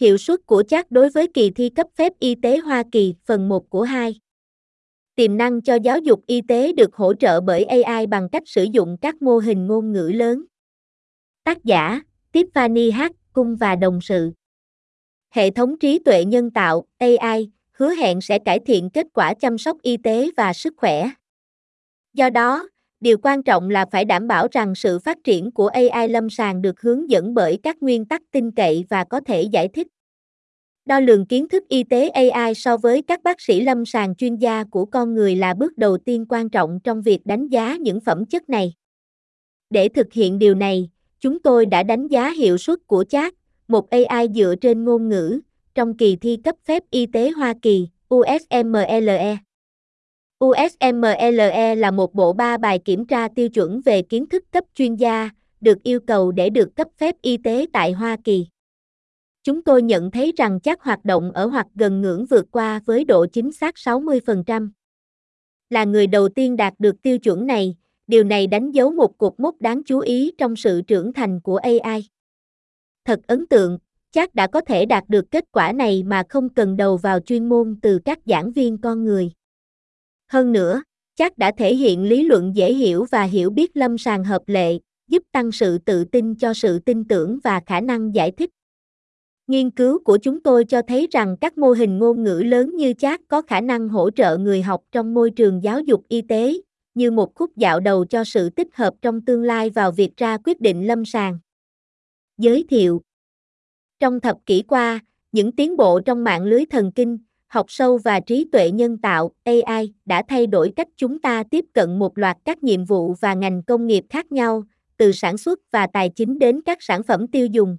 Hiệu suất của chat đối với kỳ thi cấp phép y tế Hoa Kỳ, phần 1 của 2. Tiềm năng cho giáo dục y tế được hỗ trợ bởi AI bằng cách sử dụng các mô hình ngôn ngữ lớn. Tác giả: Tiffany H. Cung và đồng sự. Hệ thống trí tuệ nhân tạo AI hứa hẹn sẽ cải thiện kết quả chăm sóc y tế và sức khỏe. Do đó, điều quan trọng là phải đảm bảo rằng sự phát triển của AI lâm sàng được hướng dẫn bởi các nguyên tắc tin cậy và có thể giải thích. Đo lường kiến thức y tế AI so với các bác sĩ lâm sàng chuyên gia của con người là bước đầu tiên quan trọng trong việc đánh giá những phẩm chất này. Để thực hiện điều này, chúng tôi đã đánh giá hiệu suất của chat, một AI dựa trên ngôn ngữ, trong kỳ thi cấp phép y tế Hoa Kỳ, USMLE. USMLE là một bộ ba bài kiểm tra tiêu chuẩn về kiến thức cấp chuyên gia, được yêu cầu để được cấp phép y tế tại Hoa Kỳ. Chúng tôi nhận thấy rằng chắc hoạt động ở hoặc gần ngưỡng vượt qua với độ chính xác 60%. Là người đầu tiên đạt được tiêu chuẩn này, điều này đánh dấu một cột mốc đáng chú ý trong sự trưởng thành của AI. Thật ấn tượng, chắc đã có thể đạt được kết quả này mà không cần đầu vào chuyên môn từ các giảng viên con người. Hơn nữa, chắc đã thể hiện lý luận dễ hiểu và hiểu biết lâm sàng hợp lệ, giúp tăng sự tự tin cho sự tin tưởng và khả năng giải thích. Nghiên cứu của chúng tôi cho thấy rằng các mô hình ngôn ngữ lớn như chat có khả năng hỗ trợ người học trong môi trường giáo dục y tế, như một khúc dạo đầu cho sự tích hợp trong tương lai vào việc ra quyết định lâm sàng. Giới thiệu Trong thập kỷ qua, những tiến bộ trong mạng lưới thần kinh, học sâu và trí tuệ nhân tạo AI đã thay đổi cách chúng ta tiếp cận một loạt các nhiệm vụ và ngành công nghiệp khác nhau, từ sản xuất và tài chính đến các sản phẩm tiêu dùng.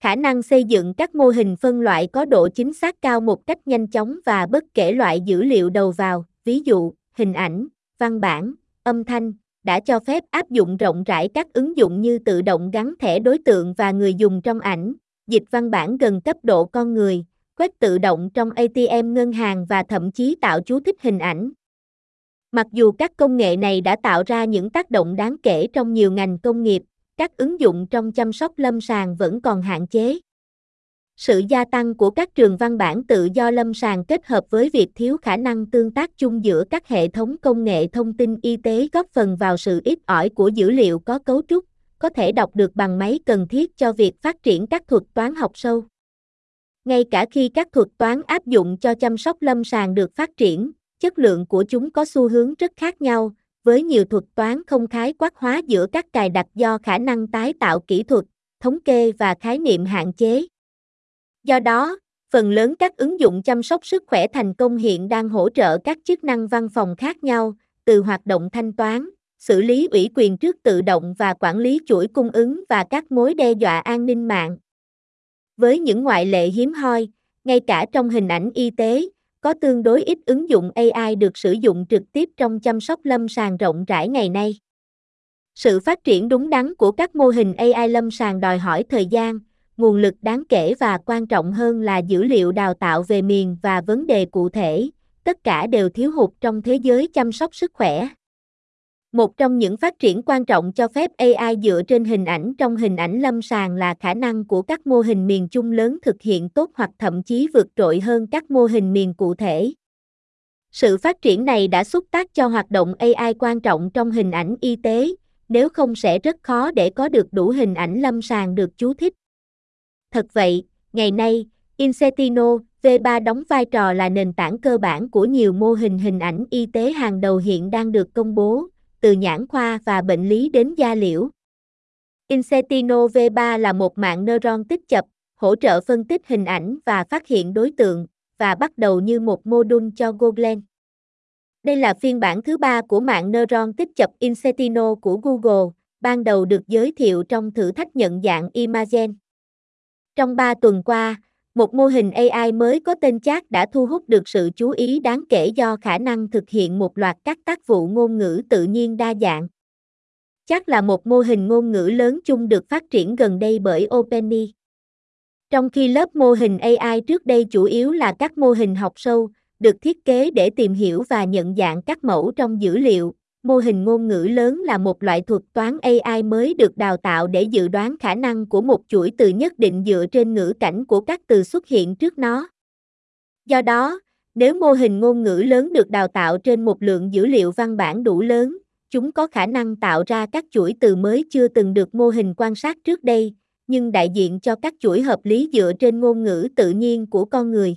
Khả năng xây dựng các mô hình phân loại có độ chính xác cao một cách nhanh chóng và bất kể loại dữ liệu đầu vào, ví dụ, hình ảnh, văn bản, âm thanh, đã cho phép áp dụng rộng rãi các ứng dụng như tự động gắn thẻ đối tượng và người dùng trong ảnh, dịch văn bản gần cấp độ con người, quét tự động trong ATM ngân hàng và thậm chí tạo chú thích hình ảnh. Mặc dù các công nghệ này đã tạo ra những tác động đáng kể trong nhiều ngành công nghiệp, các ứng dụng trong chăm sóc lâm sàng vẫn còn hạn chế. Sự gia tăng của các trường văn bản tự do lâm sàng kết hợp với việc thiếu khả năng tương tác chung giữa các hệ thống công nghệ thông tin y tế góp phần vào sự ít ỏi của dữ liệu có cấu trúc, có thể đọc được bằng máy cần thiết cho việc phát triển các thuật toán học sâu. Ngay cả khi các thuật toán áp dụng cho chăm sóc lâm sàng được phát triển, chất lượng của chúng có xu hướng rất khác nhau, với nhiều thuật toán không khái quát hóa giữa các cài đặt do khả năng tái tạo kỹ thuật, thống kê và khái niệm hạn chế. Do đó, phần lớn các ứng dụng chăm sóc sức khỏe thành công hiện đang hỗ trợ các chức năng văn phòng khác nhau, từ hoạt động thanh toán, xử lý ủy quyền trước tự động và quản lý chuỗi cung ứng và các mối đe dọa an ninh mạng. Với những ngoại lệ hiếm hoi, ngay cả trong hình ảnh y tế, có tương đối ít ứng dụng AI được sử dụng trực tiếp trong chăm sóc lâm sàng rộng rãi ngày nay. Sự phát triển đúng đắn của các mô hình AI lâm sàng đòi hỏi thời gian, nguồn lực đáng kể và quan trọng hơn là dữ liệu đào tạo về miền và vấn đề cụ thể, tất cả đều thiếu hụt trong thế giới chăm sóc sức khỏe. Một trong những phát triển quan trọng cho phép AI dựa trên hình ảnh trong hình ảnh lâm sàng là khả năng của các mô hình miền chung lớn thực hiện tốt hoặc thậm chí vượt trội hơn các mô hình miền cụ thể. Sự phát triển này đã xúc tác cho hoạt động AI quan trọng trong hình ảnh y tế, nếu không sẽ rất khó để có được đủ hình ảnh lâm sàng được chú thích. Thật vậy, ngày nay, Insetino V3 đóng vai trò là nền tảng cơ bản của nhiều mô hình hình ảnh y tế hàng đầu hiện đang được công bố, từ nhãn khoa và bệnh lý đến da liễu. Insetino V3 là một mạng neuron tích chập, hỗ trợ phân tích hình ảnh và phát hiện đối tượng, và bắt đầu như một mô đun cho Google. Đây là phiên bản thứ ba của mạng neuron tích chập Insetino của Google, ban đầu được giới thiệu trong thử thách nhận dạng Imagen. Trong 3 tuần qua, một mô hình AI mới có tên chat đã thu hút được sự chú ý đáng kể do khả năng thực hiện một loạt các tác vụ ngôn ngữ tự nhiên đa dạng. Chắc là một mô hình ngôn ngữ lớn chung được phát triển gần đây bởi OpenAI. Trong khi lớp mô hình AI trước đây chủ yếu là các mô hình học sâu, được thiết kế để tìm hiểu và nhận dạng các mẫu trong dữ liệu, mô hình ngôn ngữ lớn là một loại thuật toán AI mới được đào tạo để dự đoán khả năng của một chuỗi từ nhất định dựa trên ngữ cảnh của các từ xuất hiện trước nó. Do đó, nếu mô hình ngôn ngữ lớn được đào tạo trên một lượng dữ liệu văn bản đủ lớn, chúng có khả năng tạo ra các chuỗi từ mới chưa từng được mô hình quan sát trước đây, nhưng đại diện cho các chuỗi hợp lý dựa trên ngôn ngữ tự nhiên của con người.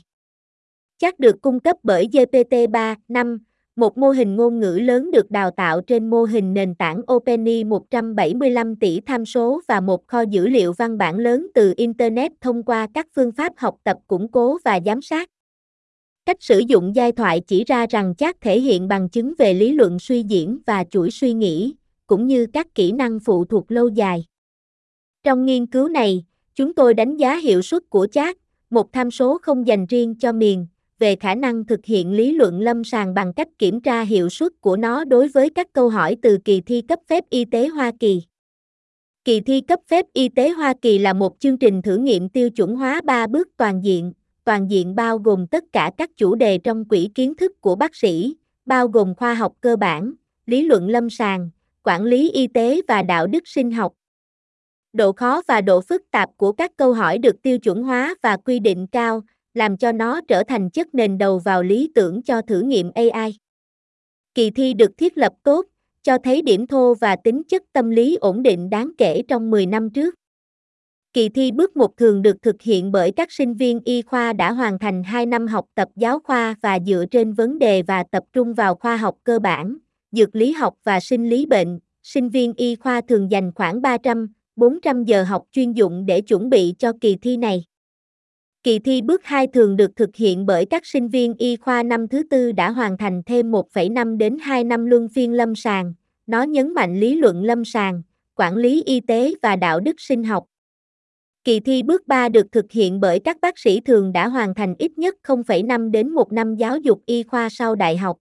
Chắc được cung cấp bởi GPT-3, 5, một mô hình ngôn ngữ lớn được đào tạo trên mô hình nền tảng OpenAI 175 tỷ tham số và một kho dữ liệu văn bản lớn từ Internet thông qua các phương pháp học tập củng cố và giám sát. Cách sử dụng giai thoại chỉ ra rằng chat thể hiện bằng chứng về lý luận suy diễn và chuỗi suy nghĩ, cũng như các kỹ năng phụ thuộc lâu dài. Trong nghiên cứu này, chúng tôi đánh giá hiệu suất của chat, một tham số không dành riêng cho miền, về khả năng thực hiện lý luận lâm sàng bằng cách kiểm tra hiệu suất của nó đối với các câu hỏi từ kỳ thi cấp phép y tế Hoa Kỳ. Kỳ thi cấp phép y tế Hoa Kỳ là một chương trình thử nghiệm tiêu chuẩn hóa 3 bước toàn diện, toàn diện bao gồm tất cả các chủ đề trong quỹ kiến thức của bác sĩ, bao gồm khoa học cơ bản, lý luận lâm sàng, quản lý y tế và đạo đức sinh học. Độ khó và độ phức tạp của các câu hỏi được tiêu chuẩn hóa và quy định cao, làm cho nó trở thành chất nền đầu vào lý tưởng cho thử nghiệm AI. Kỳ thi được thiết lập tốt, cho thấy điểm thô và tính chất tâm lý ổn định đáng kể trong 10 năm trước. Kỳ thi bước một thường được thực hiện bởi các sinh viên y khoa đã hoàn thành 2 năm học tập giáo khoa và dựa trên vấn đề và tập trung vào khoa học cơ bản, dược lý học và sinh lý bệnh. Sinh viên y khoa thường dành khoảng 300, 400 giờ học chuyên dụng để chuẩn bị cho kỳ thi này. Kỳ thi bước 2 thường được thực hiện bởi các sinh viên y khoa năm thứ tư đã hoàn thành thêm 1,5 đến 2 năm luân phiên lâm sàng. Nó nhấn mạnh lý luận lâm sàng, quản lý y tế và đạo đức sinh học. Kỳ thi bước 3 được thực hiện bởi các bác sĩ thường đã hoàn thành ít nhất 0,5 đến 1 năm giáo dục y khoa sau đại học.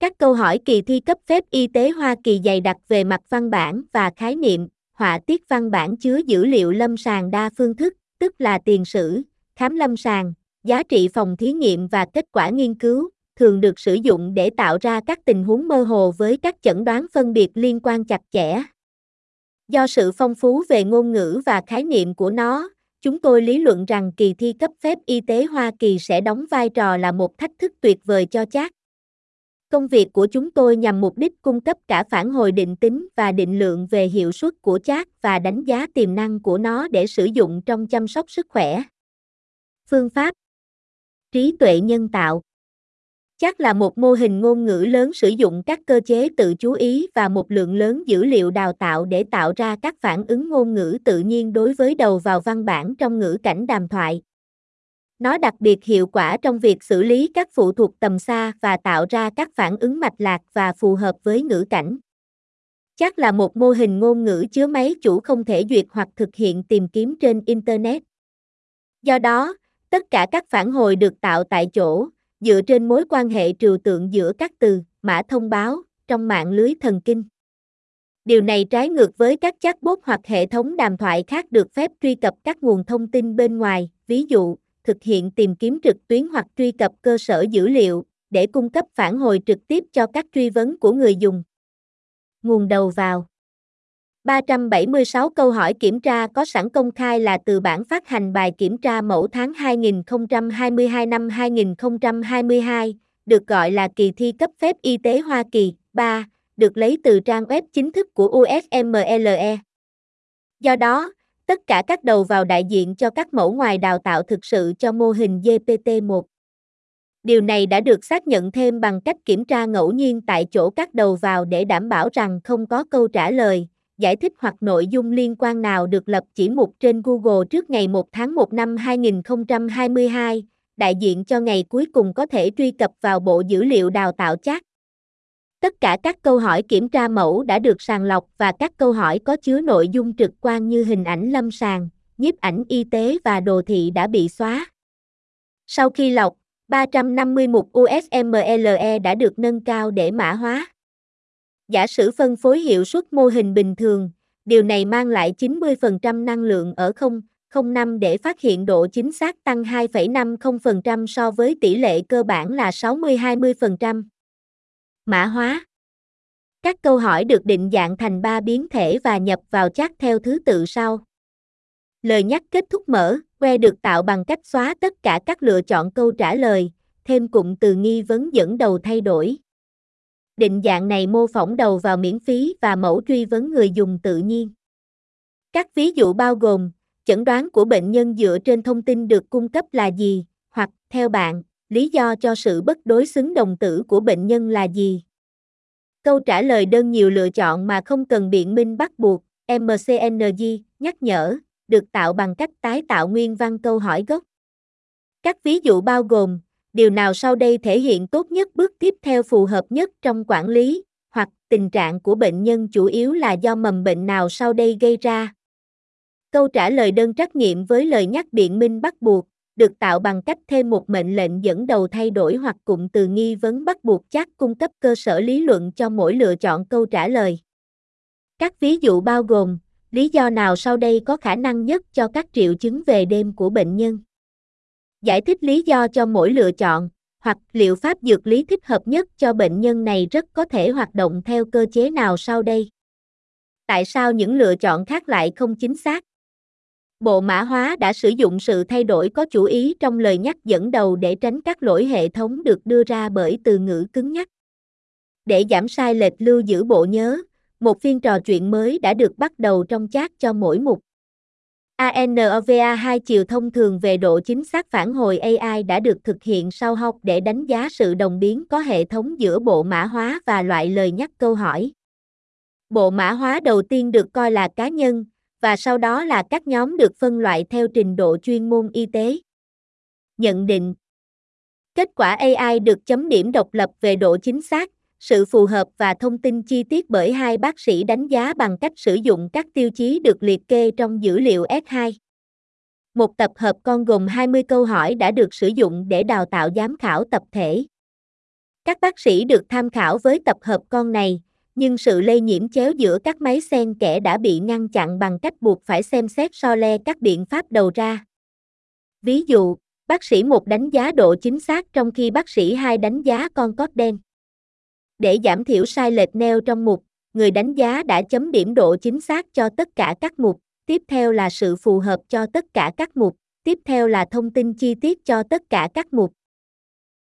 Các câu hỏi kỳ thi cấp phép y tế Hoa Kỳ dày đặc về mặt văn bản và khái niệm, họa tiết văn bản chứa dữ liệu lâm sàng đa phương thức, tức là tiền sử, khám lâm sàng, giá trị phòng thí nghiệm và kết quả nghiên cứu, thường được sử dụng để tạo ra các tình huống mơ hồ với các chẩn đoán phân biệt liên quan chặt chẽ. Do sự phong phú về ngôn ngữ và khái niệm của nó, chúng tôi lý luận rằng kỳ thi cấp phép y tế Hoa Kỳ sẽ đóng vai trò là một thách thức tuyệt vời cho chat. Công việc của chúng tôi nhằm mục đích cung cấp cả phản hồi định tính và định lượng về hiệu suất của chat và đánh giá tiềm năng của nó để sử dụng trong chăm sóc sức khỏe. Phương pháp Trí tuệ nhân tạo Chắc là một mô hình ngôn ngữ lớn sử dụng các cơ chế tự chú ý và một lượng lớn dữ liệu đào tạo để tạo ra các phản ứng ngôn ngữ tự nhiên đối với đầu vào văn bản trong ngữ cảnh đàm thoại. Nó đặc biệt hiệu quả trong việc xử lý các phụ thuộc tầm xa và tạo ra các phản ứng mạch lạc và phù hợp với ngữ cảnh. Chắc là một mô hình ngôn ngữ chứa máy chủ không thể duyệt hoặc thực hiện tìm kiếm trên Internet. Do đó, tất cả các phản hồi được tạo tại chỗ, dựa trên mối quan hệ trừu tượng giữa các từ, mã thông báo, trong mạng lưới thần kinh. Điều này trái ngược với các chatbot hoặc hệ thống đàm thoại khác được phép truy cập các nguồn thông tin bên ngoài, ví dụ, thực hiện tìm kiếm trực tuyến hoặc truy cập cơ sở dữ liệu, để cung cấp phản hồi trực tiếp cho các truy vấn của người dùng. Nguồn đầu vào 376 câu hỏi kiểm tra có sẵn công khai là từ bản phát hành bài kiểm tra mẫu tháng 2022 năm 2022, được gọi là kỳ thi cấp phép y tế Hoa Kỳ 3, được lấy từ trang web chính thức của USMLE. Do đó, tất cả các đầu vào đại diện cho các mẫu ngoài đào tạo thực sự cho mô hình GPT-1. Điều này đã được xác nhận thêm bằng cách kiểm tra ngẫu nhiên tại chỗ các đầu vào để đảm bảo rằng không có câu trả lời, giải thích hoặc nội dung liên quan nào được lập chỉ mục trên Google trước ngày 1 tháng 1 năm 2022, đại diện cho ngày cuối cùng có thể truy cập vào bộ dữ liệu đào tạo chat. Tất cả các câu hỏi kiểm tra mẫu đã được sàng lọc và các câu hỏi có chứa nội dung trực quan như hình ảnh lâm sàng, nhiếp ảnh y tế và đồ thị đã bị xóa. Sau khi lọc, 350 mục USMLE đã được nâng cao để mã hóa. Giả sử phân phối hiệu suất mô hình bình thường, điều này mang lại 90% năng lượng ở 0,05 để phát hiện độ chính xác tăng 2,50% so với tỷ lệ cơ bản là 60-20%. Mã hóa Các câu hỏi được định dạng thành 3 biến thể và nhập vào chat theo thứ tự sau. Lời nhắc kết thúc mở, que được tạo bằng cách xóa tất cả các lựa chọn câu trả lời, thêm cụm từ nghi vấn dẫn đầu thay đổi. Định dạng này mô phỏng đầu vào miễn phí và mẫu truy vấn người dùng tự nhiên. Các ví dụ bao gồm, chẩn đoán của bệnh nhân dựa trên thông tin được cung cấp là gì, hoặc, theo bạn, lý do cho sự bất đối xứng đồng tử của bệnh nhân là gì? Câu trả lời đơn nhiều lựa chọn mà không cần biện minh bắt buộc, MCNG, nhắc nhở, được tạo bằng cách tái tạo nguyên văn câu hỏi gốc. Các ví dụ bao gồm, điều nào sau đây thể hiện tốt nhất bước tiếp theo phù hợp nhất trong quản lý, hoặc tình trạng của bệnh nhân chủ yếu là do mầm bệnh nào sau đây gây ra. Câu trả lời đơn trắc nghiệm với lời nhắc biện minh bắt buộc, được tạo bằng cách thêm một mệnh lệnh dẫn đầu thay đổi hoặc cụm từ nghi vấn bắt buộc chắc cung cấp cơ sở lý luận cho mỗi lựa chọn câu trả lời. Các ví dụ bao gồm, lý do nào sau đây có khả năng nhất cho các triệu chứng về đêm của bệnh nhân? Giải thích lý do cho mỗi lựa chọn, hoặc liệu pháp dược lý thích hợp nhất cho bệnh nhân này rất có thể hoạt động theo cơ chế nào sau đây? Tại sao những lựa chọn khác lại không chính xác? Bộ mã hóa đã sử dụng sự thay đổi có chủ ý trong lời nhắc dẫn đầu để tránh các lỗi hệ thống được đưa ra bởi từ ngữ cứng nhắc. Để giảm sai lệch lưu giữ bộ nhớ, một phiên trò chuyện mới đã được bắt đầu trong chat cho mỗi mục. ANOVA hai chiều thông thường về độ chính xác phản hồi AI đã được thực hiện sau học để đánh giá sự đồng biến có hệ thống giữa bộ mã hóa và loại lời nhắc câu hỏi. Bộ mã hóa đầu tiên được coi là cá nhân, và sau đó là các nhóm được phân loại theo trình độ chuyên môn y tế. Nhận định Kết quả AI được chấm điểm độc lập về độ chính xác, sự phù hợp và thông tin chi tiết bởi hai bác sĩ đánh giá bằng cách sử dụng các tiêu chí được liệt kê trong dữ liệu S2. Một tập hợp con gồm 20 câu hỏi đã được sử dụng để đào tạo giám khảo tập thể. Các bác sĩ được tham khảo với tập hợp con này, nhưng sự lây nhiễm chéo giữa các máy xen kẽ đã bị ngăn chặn bằng cách buộc phải xem xét so le các biện pháp đầu ra. Ví dụ, bác sĩ 1 đánh giá độ chính xác trong khi bác sĩ 2 đánh giá con cót đen. Để giảm thiểu sai lệch neo trong mục, người đánh giá đã chấm điểm độ chính xác cho tất cả các mục, tiếp theo là sự phù hợp cho tất cả các mục, tiếp theo là thông tin chi tiết cho tất cả các mục.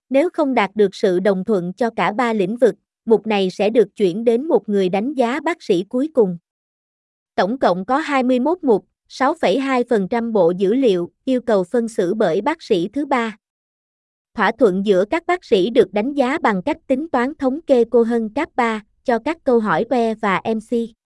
Nếu không đạt được sự đồng thuận cho cả ba lĩnh vực, mục này sẽ được chuyển đến một người đánh giá bác sĩ cuối cùng. Tổng cộng có 21 mục, 6,2% bộ dữ liệu yêu cầu phân xử bởi bác sĩ thứ ba. Thỏa thuận giữa các bác sĩ được đánh giá bằng cách tính toán thống kê cô hơn cấp 3 cho các câu hỏi que và MC.